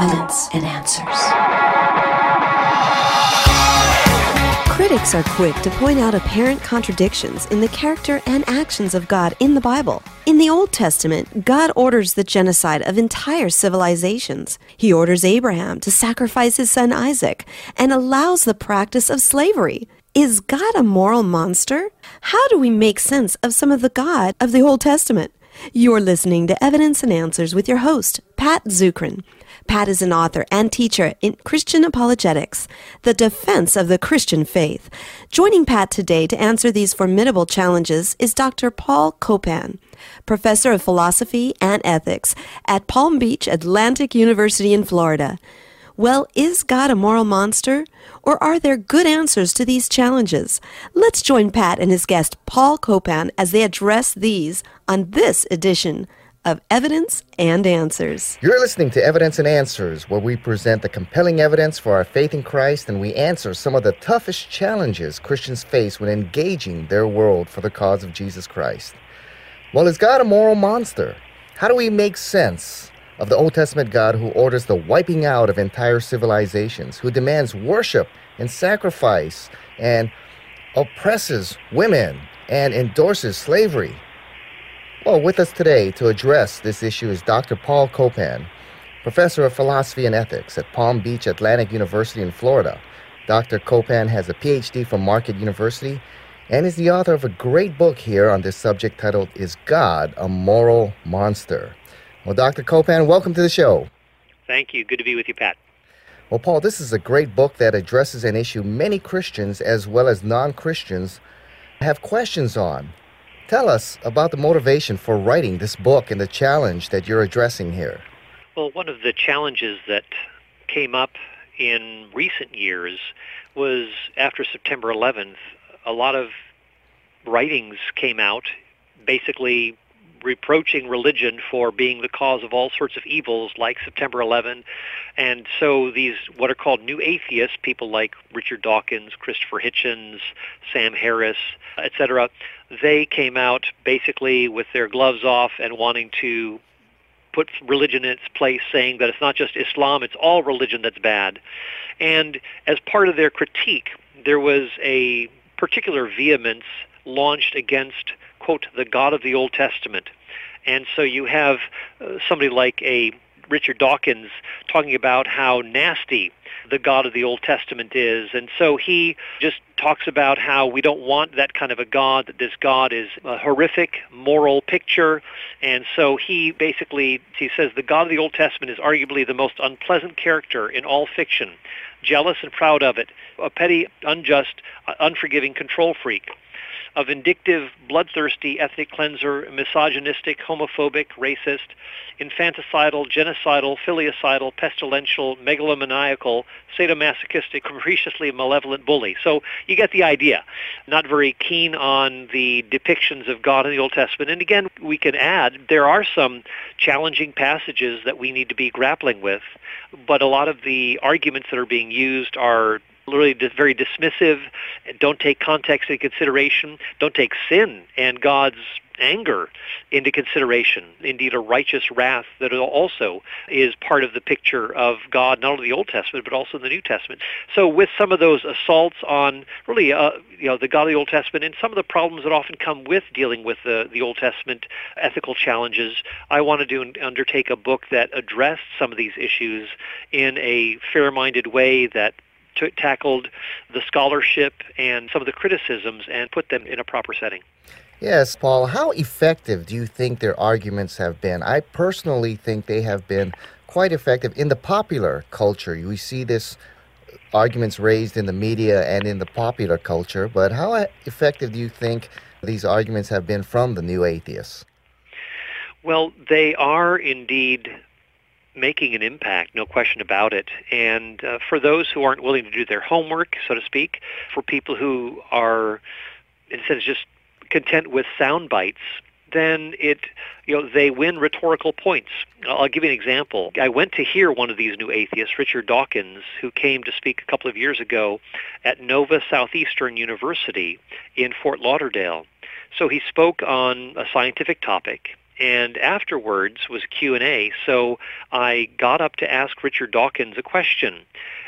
evidence and answers. Critics are quick to point out apparent contradictions in the character and actions of God in the Bible. In the Old Testament, God orders the genocide of entire civilizations. He orders Abraham to sacrifice his son Isaac and allows the practice of slavery. Is God a moral monster? How do we make sense of some of the God of the Old Testament? You're listening to Evidence and Answers with your host, Pat Zukeran. Pat is an author and teacher in Christian apologetics, the defense of the Christian faith. Joining Pat today to answer these formidable challenges is Dr. Paul Copan, professor of philosophy and ethics at Palm Beach Atlantic University in Florida. Well, is God a moral monster? Or are there good answers to these challenges? Let's join Pat and his guest, Paul Copan, as they address these on this edition of Evidence and Answers. You're listening to Evidence and Answers, where we present the compelling evidence for our faith in Christ and we answer some of the toughest challenges Christians face when engaging their world for the cause of Jesus Christ. Well, is God a moral monster? How do we make sense of the Old Testament God who orders the wiping out of entire civilizations, who demands worship and sacrifice and oppresses women and endorses slavery? Well, with us today to address this issue is Dr. Paul Copan, professor of philosophy and ethics at Palm Beach Atlantic University in Florida. Dr. Copan has a PhD from Marquette University and is the author of a great book here on this subject titled Is God a Moral Monster? Well, Dr. Copan, welcome to the show. Thank you. Good to be with you, Pat. Well, Paul, this is a great book that addresses an issue many Christians as well as non Christians have questions on. Tell us about the motivation for writing this book and the challenge that you're addressing here. Well, one of the challenges that came up in recent years was after September 11th, a lot of writings came out basically reproaching religion for being the cause of all sorts of evils like September 11. And so these what are called new atheists, people like Richard Dawkins, Christopher Hitchens, Sam Harris, etc., they came out basically with their gloves off and wanting to put religion in its place, saying that it's not just Islam, it's all religion that's bad. And as part of their critique, there was a particular vehemence launched against quote, the God of the Old Testament. And so you have uh, somebody like a Richard Dawkins talking about how nasty the God of the Old Testament is. And so he just talks about how we don't want that kind of a God, that this God is a horrific moral picture. And so he basically, he says the God of the Old Testament is arguably the most unpleasant character in all fiction, jealous and proud of it, a petty, unjust, uh, unforgiving control freak a vindictive, bloodthirsty ethnic cleanser, misogynistic, homophobic, racist, infanticidal, genocidal, filicidal, pestilential, megalomaniacal, sadomasochistic, capriciously malevolent bully. So you get the idea. Not very keen on the depictions of God in the Old Testament. And again, we can add there are some challenging passages that we need to be grappling with, but a lot of the arguments that are being used are literally very dismissive, don't take context into consideration, don't take sin and God's anger into consideration. Indeed, a righteous wrath that also is part of the picture of God, not only the Old Testament, but also in the New Testament. So with some of those assaults on really, uh, you know, the God of the Old Testament and some of the problems that often come with dealing with the, the Old Testament ethical challenges, I wanted to undertake a book that addressed some of these issues in a fair-minded way that t- tackled the scholarship and some of the criticisms and put them in a proper setting. Yes, Paul, how effective do you think their arguments have been? I personally think they have been quite effective in the popular culture. We see this arguments raised in the media and in the popular culture, but how effective do you think these arguments have been from the new atheists? Well, they are indeed making an impact, no question about it. And uh, for those who aren't willing to do their homework, so to speak, for people who are, instead of just content with sound bites, then it, you know, they win rhetorical points. I'll give you an example. I went to hear one of these new atheists, Richard Dawkins, who came to speak a couple of years ago at Nova Southeastern University in Fort Lauderdale. So he spoke on a scientific topic, and afterwards was Q&A. So I got up to ask Richard Dawkins a question.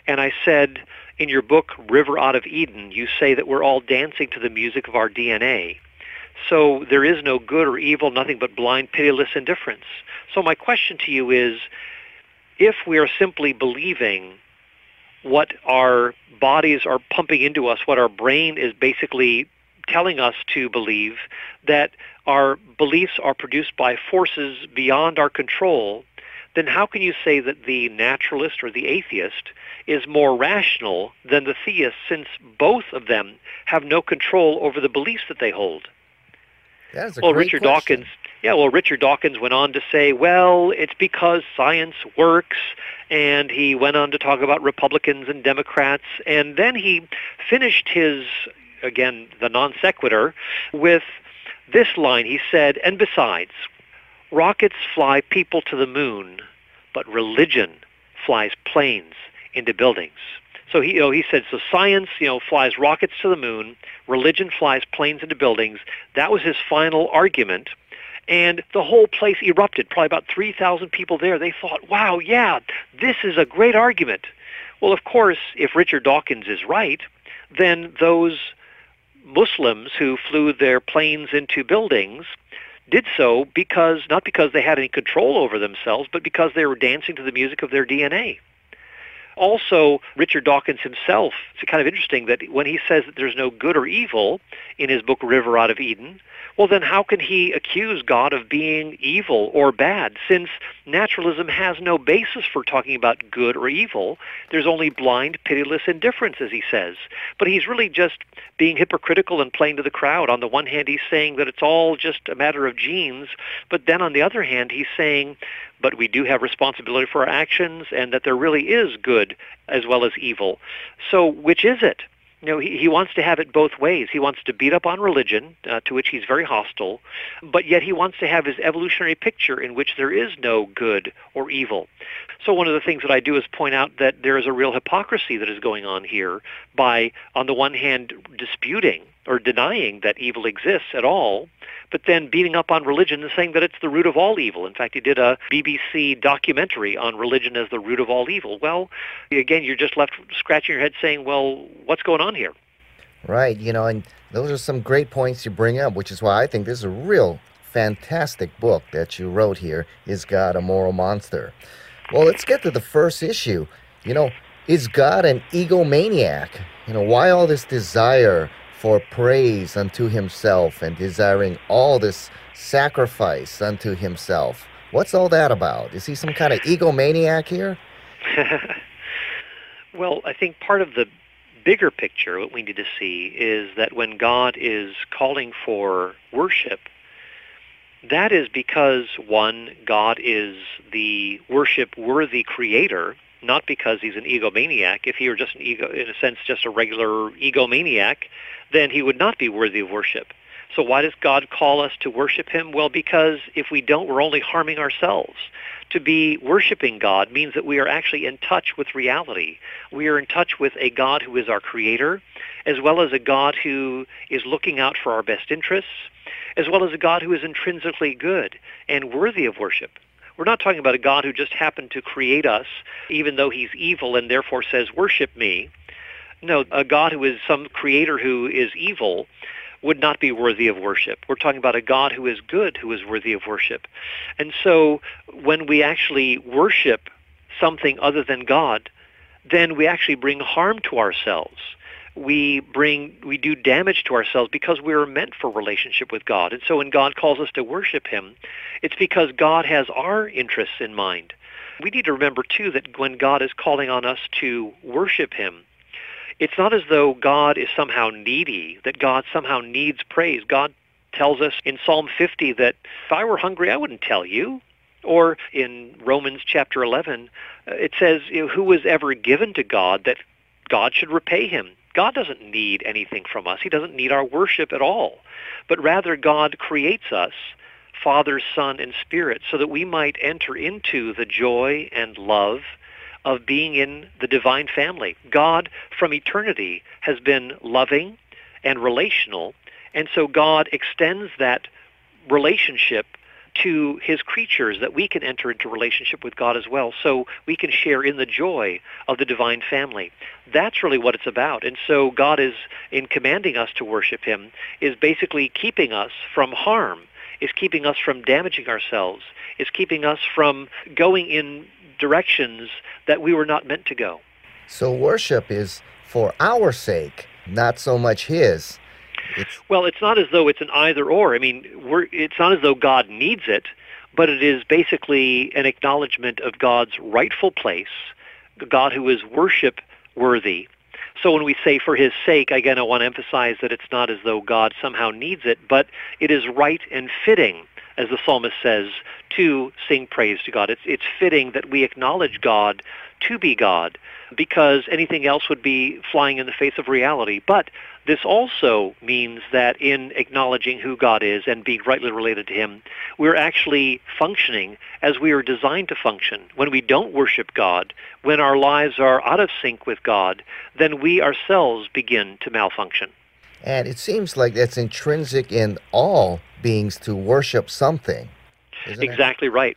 And I said, in your book, River Out of Eden, you say that we're all dancing to the music of our DNA. So there is no good or evil, nothing but blind, pitiless indifference. So my question to you is, if we are simply believing what our bodies are pumping into us, what our brain is basically telling us to believe, that our beliefs are produced by forces beyond our control, then how can you say that the naturalist or the atheist is more rational than the theist since both of them have no control over the beliefs that they hold? Well, Richard question. Dawkins, yeah, well, Richard Dawkins went on to say, well, it's because science works, and he went on to talk about Republicans and Democrats, and then he finished his, again, the non sequitur, with this line. He said, and besides, rockets fly people to the moon, but religion flies planes into buildings. So he, you know, he said, so science, you know, flies rockets to the moon, religion flies planes into buildings. That was his final argument. And the whole place erupted, probably about 3,000 people there. They thought, wow, yeah, this is a great argument. Well, of course, if Richard Dawkins is right, then those Muslims who flew their planes into buildings did so because not because they had any control over themselves, but because they were dancing to the music of their DNA. Also, Richard Dawkins himself, it's kind of interesting that when he says that there's no good or evil in his book River Out of Eden, well, then how can he accuse God of being evil or bad since naturalism has no basis for talking about good or evil? There's only blind, pitiless indifference, as he says. But he's really just being hypocritical and playing to the crowd. On the one hand, he's saying that it's all just a matter of genes, but then on the other hand, he's saying, but we do have responsibility for our actions and that there really is good as well as evil. So which is it? you know, he, he wants to have it both ways. He wants to beat up on religion, uh, to which he's very hostile, but yet he wants to have his evolutionary picture in which there is no good or evil. So one of the things that I do is point out that there is a real hypocrisy that is going on here by, on the one hand, disputing or denying that evil exists at all, but then beating up on religion and saying that it's the root of all evil. In fact, he did a BBC documentary on religion as the root of all evil. Well, again, you're just left scratching your head saying, well, what's going on here? Right, you know, and those are some great points you bring up, which is why I think this is a real fantastic book that you wrote here, Is God a Moral Monster? Well, let's get to the first issue. You know, is God an egomaniac? You know, why all this desire for praise unto himself and desiring all this sacrifice unto himself. What's all that about? Is he some kind of egomaniac here? well, I think part of the bigger picture, what we need to see, is that when God is calling for worship, that is because, one, God is the worship worthy creator not because he's an egomaniac. If he were just an ego, in a sense, just a regular egomaniac, then he would not be worthy of worship. So why does God call us to worship him? Well, because if we don't, we're only harming ourselves. To be worshiping God means that we are actually in touch with reality. We are in touch with a God who is our creator, as well as a God who is looking out for our best interests, as well as a God who is intrinsically good and worthy of worship. We're not talking about a God who just happened to create us, even though he's evil and therefore says, worship me. No, a God who is some creator who is evil would not be worthy of worship. We're talking about a God who is good, who is worthy of worship. And so when we actually worship something other than God, then we actually bring harm to ourselves we bring we do damage to ourselves because we are meant for relationship with God. And so when God calls us to worship him, it's because God has our interests in mind. We need to remember too that when God is calling on us to worship him, it's not as though God is somehow needy, that God somehow needs praise. God tells us in Psalm 50 that if I were hungry, I wouldn't tell you. Or in Romans chapter 11, uh, it says, who was ever given to God that God should repay him? God doesn't need anything from us. He doesn't need our worship at all. But rather, God creates us, Father, Son, and Spirit, so that we might enter into the joy and love of being in the divine family. God, from eternity, has been loving and relational, and so God extends that relationship to his creatures that we can enter into relationship with God as well so we can share in the joy of the divine family. That's really what it's about. And so God is in commanding us to worship him is basically keeping us from harm, is keeping us from damaging ourselves, is keeping us from going in directions that we were not meant to go. So worship is for our sake, not so much his. It's... Well, it's not as though it's an either or. I mean, we're, it's not as though God needs it, but it is basically an acknowledgement of God's rightful place, God who is worship worthy. So when we say for his sake, again, I want to emphasize that it's not as though God somehow needs it, but it is right and fitting, as the psalmist says, to sing praise to God. It's, it's fitting that we acknowledge God to be God because anything else would be flying in the face of reality. But this also means that in acknowledging who God is and being rightly related to Him, we're actually functioning as we are designed to function. When we don't worship God, when our lives are out of sync with God, then we ourselves begin to malfunction. And it seems like that's intrinsic in all beings to worship something. Exactly it? right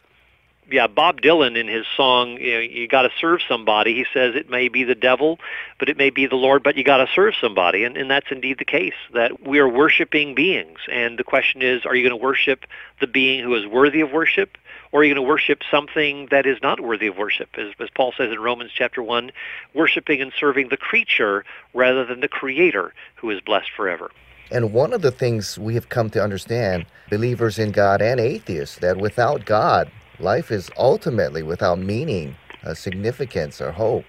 yeah, Bob Dylan in his song, you know, you got to serve somebody. He says it may be the devil, but it may be the Lord, but you got to serve somebody, and and that's indeed the case. That we are worshiping beings, and the question is, are you going to worship the being who is worthy of worship, or are you going to worship something that is not worthy of worship? As, as Paul says in Romans chapter one, worshiping and serving the creature rather than the Creator, who is blessed forever. And one of the things we have come to understand, believers in God and atheists, that without God, life is ultimately without meaning, uh, significance, or hope.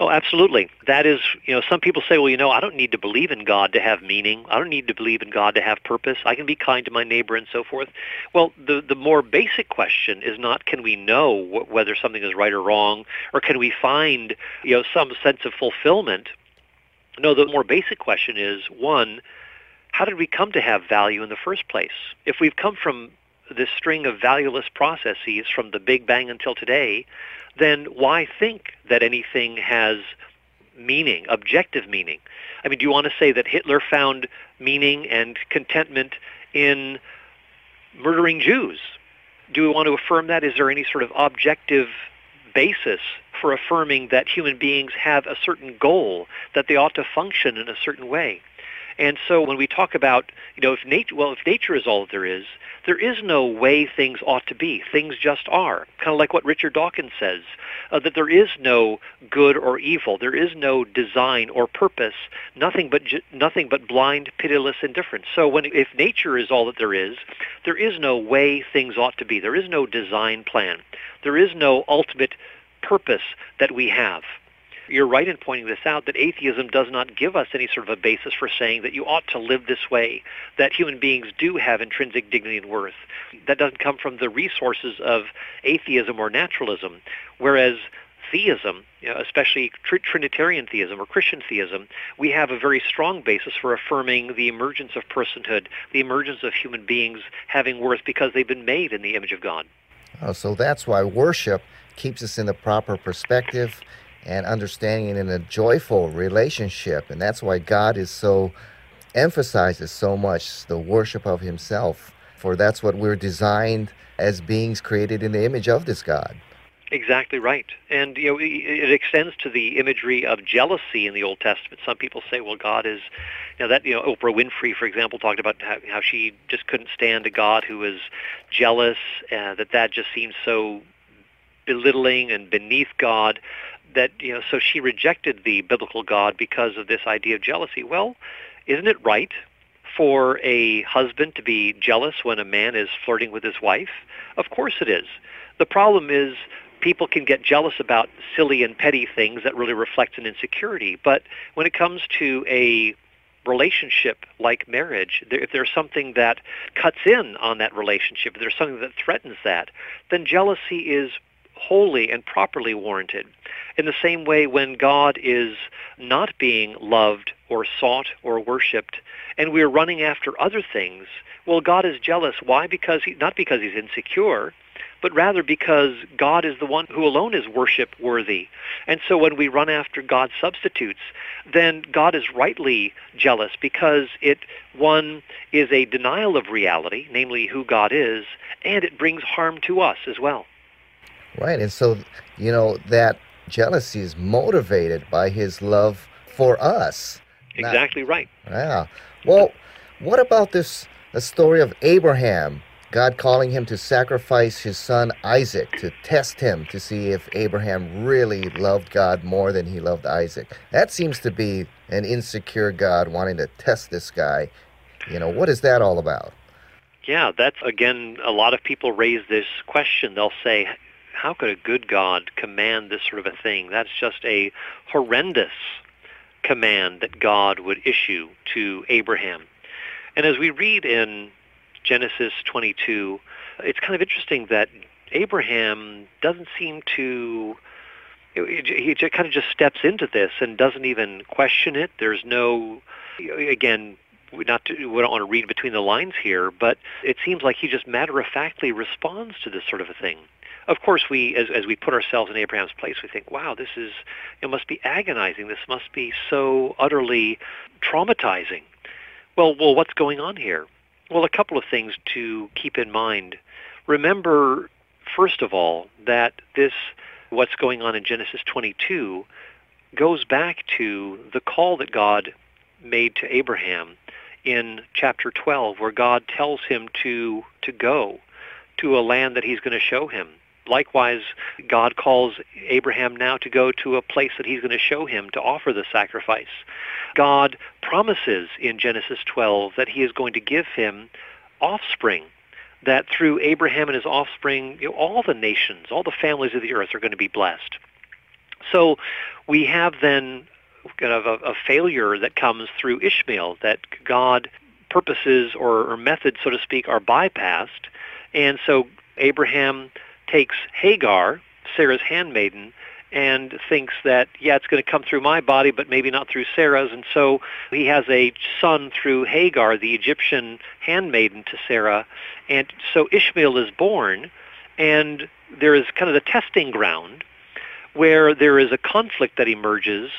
Oh, absolutely. That is, you know, some people say, well, you know, I don't need to believe in God to have meaning. I don't need to believe in God to have purpose. I can be kind to my neighbor and so forth. Well, the the more basic question is not can we know wh- whether something is right or wrong, or can we find, you know, some sense of fulfillment. No, the more basic question is one, how did we come to have value in the first place? If we've come from this string of valueless processes from the Big Bang until today, then why think that anything has meaning, objective meaning? I mean, do you want to say that Hitler found meaning and contentment in murdering Jews? Do we want to affirm that? Is there any sort of objective basis for affirming that human beings have a certain goal, that they ought to function in a certain way? And so when we talk about, you know, if nature, well, if nature is all that there is, there is no way things ought to be. Things just are. Kind of like what Richard Dawkins says, uh, that there is no good or evil. There is no design or purpose. Nothing but nothing but blind, pitiless indifference. So when if nature is all that there is, there is no way things ought to be. There is no design plan. There is no ultimate purpose that we have you're right in pointing this out that atheism does not give us any sort of a basis for saying that you ought to live this way, that human beings do have intrinsic dignity and worth. That doesn't come from the resources of atheism or naturalism, whereas theism, especially tr- Trinitarian theism or Christian theism, we have a very strong basis for affirming the emergence of personhood, the emergence of human beings having worth because they've been made in the image of God. Oh, so that's why worship keeps us in the proper perspective and understanding in a joyful relationship. And that's why God is so emphasizes so much the worship of himself. For that's what we're designed as beings created in the image of this God. Exactly right. And you know, it extends to the imagery of jealousy in the Old Testament. Some people say, well, God is, you know, that, you know, Oprah Winfrey, for example, talked about how, how she just couldn't stand a God who was jealous, uh, that that just seems so belittling and beneath God that you know so she rejected the biblical God because of this idea of jealousy. Well, isn't it right for a husband to be jealous when a man is flirting with his wife? Of course it is. The problem is people can get jealous about silly and petty things that really reflect an insecurity. But when it comes to a relationship like marriage, if there's something that cuts in on that relationship, if there's something that threatens that, then jealousy is wholly and properly warranted. In the same way, when God is not being loved or sought or worshipped, and we're running after other things, well, God is jealous. Why? Because he, not because he's insecure, but rather because God is the one who alone is worship worthy. And so when we run after God's substitutes, then God is rightly jealous because it, one, is a denial of reality, namely who God is, and it brings harm to us as well. Right. And so, you know, that jealousy is motivated by his love for us. Exactly Not, right. Yeah. Well, what about this the story of Abraham? God calling him to sacrifice his son Isaac to test him to see if Abraham really loved God more than he loved Isaac. That seems to be an insecure God wanting to test this guy. You know, what is that all about? Yeah, that's again, a lot of people raise this question. They'll say, how could a good God command this sort of a thing? That's just a horrendous command that God would issue to Abraham. And as we read in Genesis 22, it's kind of interesting that Abraham doesn't seem to he kind of just steps into this and doesn't even question it. There's no, again, not to, we don't want to read between the lines here, but it seems like he just matter-of-factly responds to this sort of a thing. Of course, we, as, as we put ourselves in Abraham's place, we think, wow, this is, it must be agonizing. This must be so utterly traumatizing. Well, well, what's going on here? Well, a couple of things to keep in mind. Remember, first of all, that this, what's going on in Genesis 22, goes back to the call that God made to Abraham in chapter 12, where God tells him to, to go to a land that he's going to show him. Likewise, God calls Abraham now to go to a place that he's going to show him to offer the sacrifice. God promises in Genesis 12 that he is going to give him offspring, that through Abraham and his offspring, you know, all the nations, all the families of the earth are going to be blessed. So we have then kind of a, a failure that comes through Ishmael, that God purposes or, or methods, so to speak, are bypassed. And so Abraham takes Hagar, Sarah's handmaiden, and thinks that, yeah, it's going to come through my body, but maybe not through Sarah's. And so he has a son through Hagar, the Egyptian handmaiden to Sarah. And so Ishmael is born, and there is kind of the testing ground where there is a conflict that emerges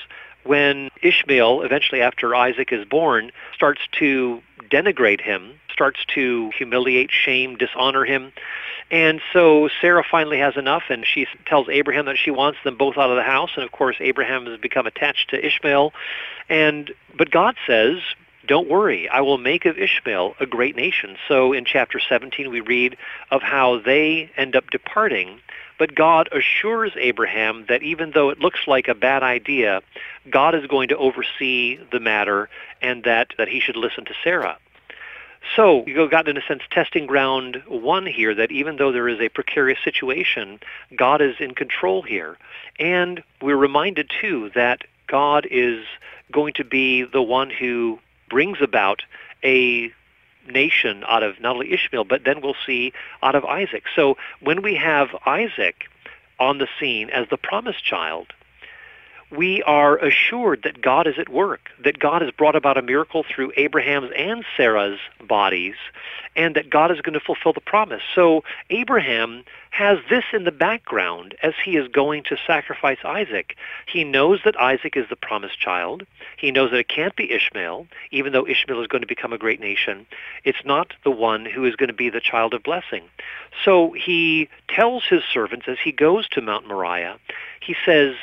when Ishmael, eventually after Isaac is born, starts to denigrate him, starts to humiliate, shame, dishonor him. And so Sarah finally has enough, and she tells Abraham that she wants them both out of the house. And of course, Abraham has become attached to Ishmael. And but God says, "Don't worry, I will make of Ishmael a great nation." So in chapter 17, we read of how they end up departing. But God assures Abraham that even though it looks like a bad idea, God is going to oversee the matter and that, that he should listen to Sarah. So you got, in a sense, testing ground one here that even though there is a precarious situation, God is in control here. And we're reminded, too, that God is going to be the one who brings about a nation out of not only Ishmael, but then we'll see out of Isaac. So when we have Isaac on the scene as the promised child, we are assured that God is at work, that God has brought about a miracle through Abraham's and Sarah's bodies, and that God is going to fulfill the promise. So Abraham has this in the background as he is going to sacrifice Isaac. He knows that Isaac is the promised child. He knows that it can't be Ishmael, even though Ishmael is going to become a great nation. It's not the one who is going to be the child of blessing. So he tells his servants as he goes to Mount Moriah, he says,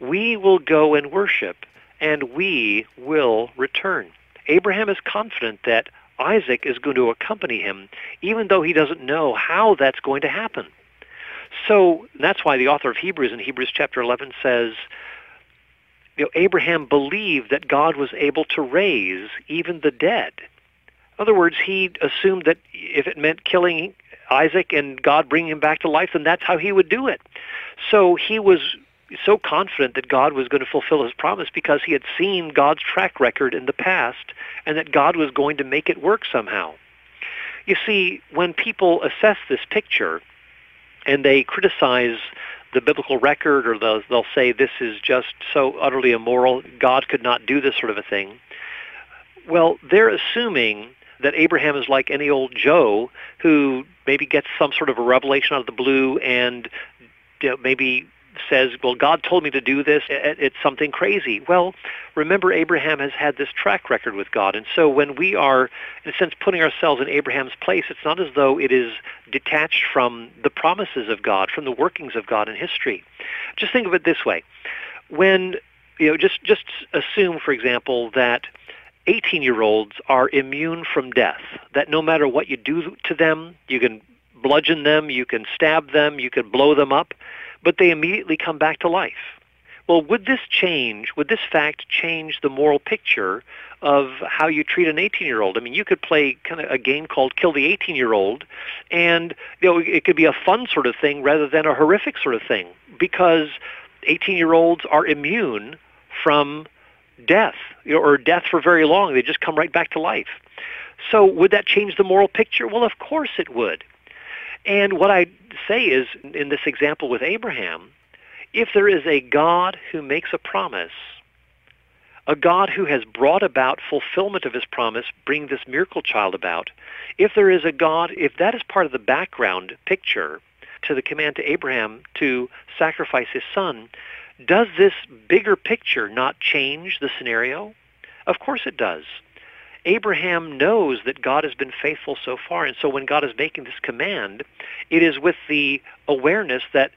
we will go and worship, and we will return. Abraham is confident that Isaac is going to accompany him, even though he doesn't know how that's going to happen. So that's why the author of Hebrews in Hebrews chapter 11 says, you know, Abraham believed that God was able to raise even the dead. In other words, he assumed that if it meant killing Isaac and God bringing him back to life, then that's how he would do it. So he was so confident that God was going to fulfill his promise because he had seen God's track record in the past and that God was going to make it work somehow. You see, when people assess this picture and they criticize the biblical record or they'll, they'll say this is just so utterly immoral, God could not do this sort of a thing, well, they're assuming that Abraham is like any old Joe who maybe gets some sort of a revelation out of the blue and you know, maybe says, well, God told me to do this. It's something crazy. Well, remember, Abraham has had this track record with God. And so when we are, in a sense, putting ourselves in Abraham's place, it's not as though it is detached from the promises of God, from the workings of God in history. Just think of it this way. When, you know, just, just assume, for example, that 18-year-olds are immune from death, that no matter what you do to them, you can bludgeon them, you can stab them, you can blow them up, but they immediately come back to life. Well, would this change, would this fact change the moral picture of how you treat an 18-year-old? I mean, you could play kind of a game called Kill the 18-year-old, and you know, it could be a fun sort of thing rather than a horrific sort of thing, because 18-year-olds are immune from death, or death for very long. They just come right back to life. So would that change the moral picture? Well, of course it would. And what I say is, in this example with Abraham, if there is a God who makes a promise, a God who has brought about fulfillment of his promise, bring this miracle child about, if there is a God, if that is part of the background picture to the command to Abraham to sacrifice his son, does this bigger picture not change the scenario? Of course it does. Abraham knows that God has been faithful so far, and so when God is making this command, it is with the awareness that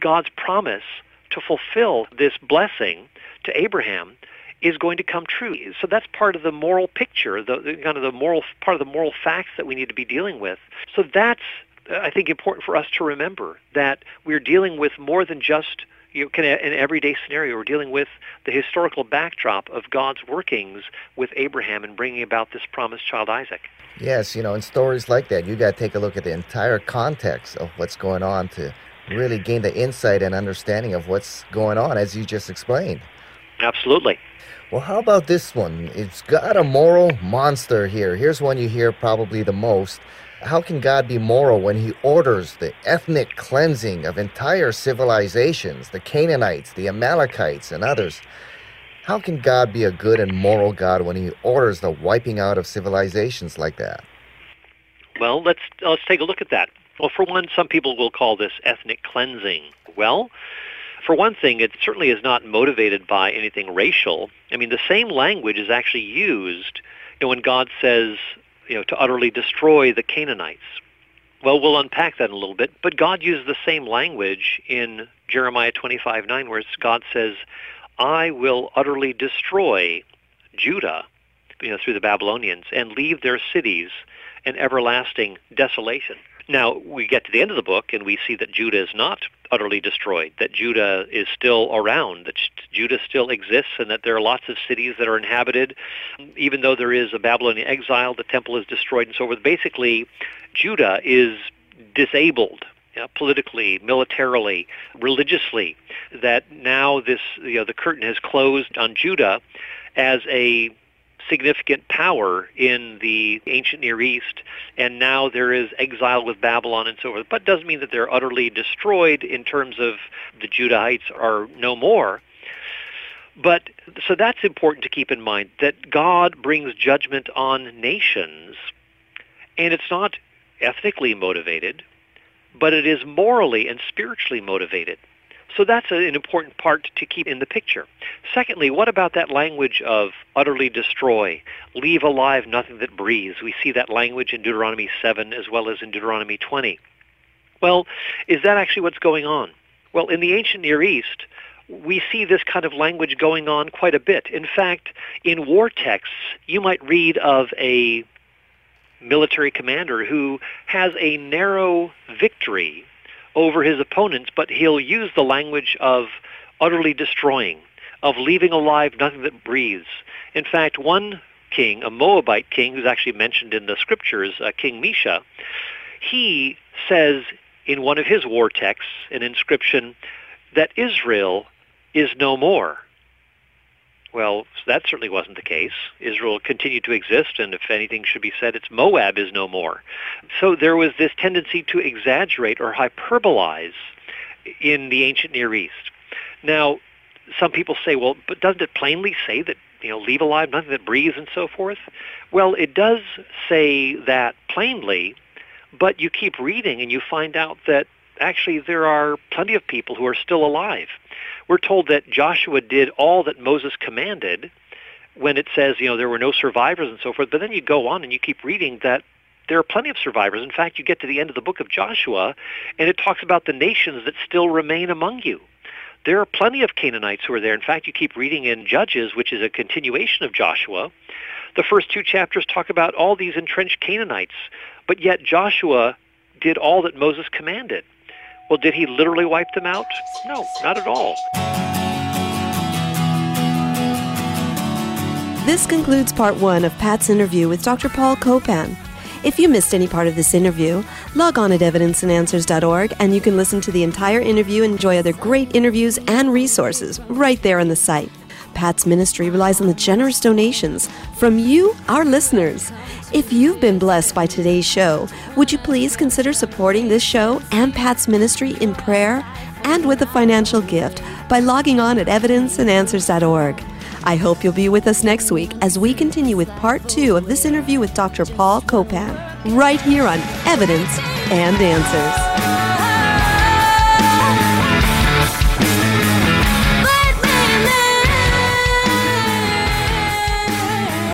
God's promise to fulfill this blessing to Abraham is going to come true. So that's part of the moral picture, the, kind of the moral part of the moral facts that we need to be dealing with. So that's uh, I think important for us to remember that we're dealing with more than just you kind an everyday scenario. We're dealing with the historical backdrop of God's workings with Abraham and bringing about this promised child Isaac. Yes, you know, in stories like that, you got to take a look at the entire context of what's going on to really gain the insight and understanding of what's going on, as you just explained. Absolutely. Well, how about this one? It's got a moral monster here. Here's one you hear probably the most. How can God be moral when he orders the ethnic cleansing of entire civilizations, the Canaanites, the Amalekites, and others? How can God be a good and moral God when he orders the wiping out of civilizations like that? Well, let's uh, let's take a look at that. Well, for one, some people will call this ethnic cleansing. Well, for one thing, it certainly is not motivated by anything racial. I mean, the same language is actually used you know, when God says you know, to utterly destroy the Canaanites. Well, we'll unpack that in a little bit, but God uses the same language in Jeremiah 25:9, where God says, "I will utterly destroy Judah, you know, through the Babylonians, and leave their cities an everlasting desolation." Now, we get to the end of the book and we see that Judah is not utterly destroyed, that Judah is still around, that Judah still exists, and that there are lots of cities that are inhabited. Even though there is a Babylonian exile, the temple is destroyed, and so forth. Basically, Judah is disabled politically, militarily, religiously, that now this, you know, the curtain has closed on Judah as a significant power in the ancient Near East, and now there is exile with Babylon and so forth. But it doesn't mean that they're utterly destroyed in terms of the Judahites are no more. But so that's important to keep in mind that God brings judgment on nations, and it's not ethnically motivated, but it is morally and spiritually motivated. So that's an important part to keep in the picture. Secondly, what about that language of utterly destroy, leave alive nothing that breathes? We see that language in Deuteronomy 7 as well as in Deuteronomy 20. Well, is that actually what's going on? Well, in the ancient Near East, we see this kind of language going on quite a bit. In fact, in war texts, you might read of a military commander who has a narrow victory over his opponents, but he'll use the language of utterly destroying, of leaving alive nothing that breathes. In fact, one king, a Moabite king who's actually mentioned in the scriptures, uh, King Mesha, he says in one of his war texts, an inscription, that Israel is no more. Well, that certainly wasn't the case. Israel continued to exist, and if anything should be said, it's Moab is no more. So there was this tendency to exaggerate or hyperbolize in the ancient Near East. Now, some people say, well, but doesn't it plainly say that you know, leave alive, nothing that breathes and so forth. Well, it does say that plainly, but you keep reading and you find out that actually there are plenty of people who are still alive. We're told that Joshua did all that Moses commanded when it says, you know, there were no survivors and so forth, but then you go on and you keep reading that there are plenty of survivors. In fact, you get to the end of the book of Joshua, and it talks about the nations that still remain among you. There are plenty of Canaanites who are there. In fact, you keep reading in Judges, which is a continuation of Joshua. The first two chapters talk about all these entrenched Canaanites, but yet Joshua did all that Moses commanded. Well, did he literally wipe them out? No, not at all. This concludes part one of Pat's interview with Dr. Paul Copan. If you missed any part of this interview, log on at evidenceandanswers.org and you can listen to the entire interview and enjoy other great interviews and resources right there on the site. Pat's ministry relies on the generous donations from you, our listeners. If you've been blessed by today's show, would you please consider supporting this show and Pat's ministry in prayer and with a financial gift by logging on at evidenceandanswers.org. I hope you'll be with us next week as we continue with part two of this interview with Dr. Paul Copan, right here on Evidence and Answers.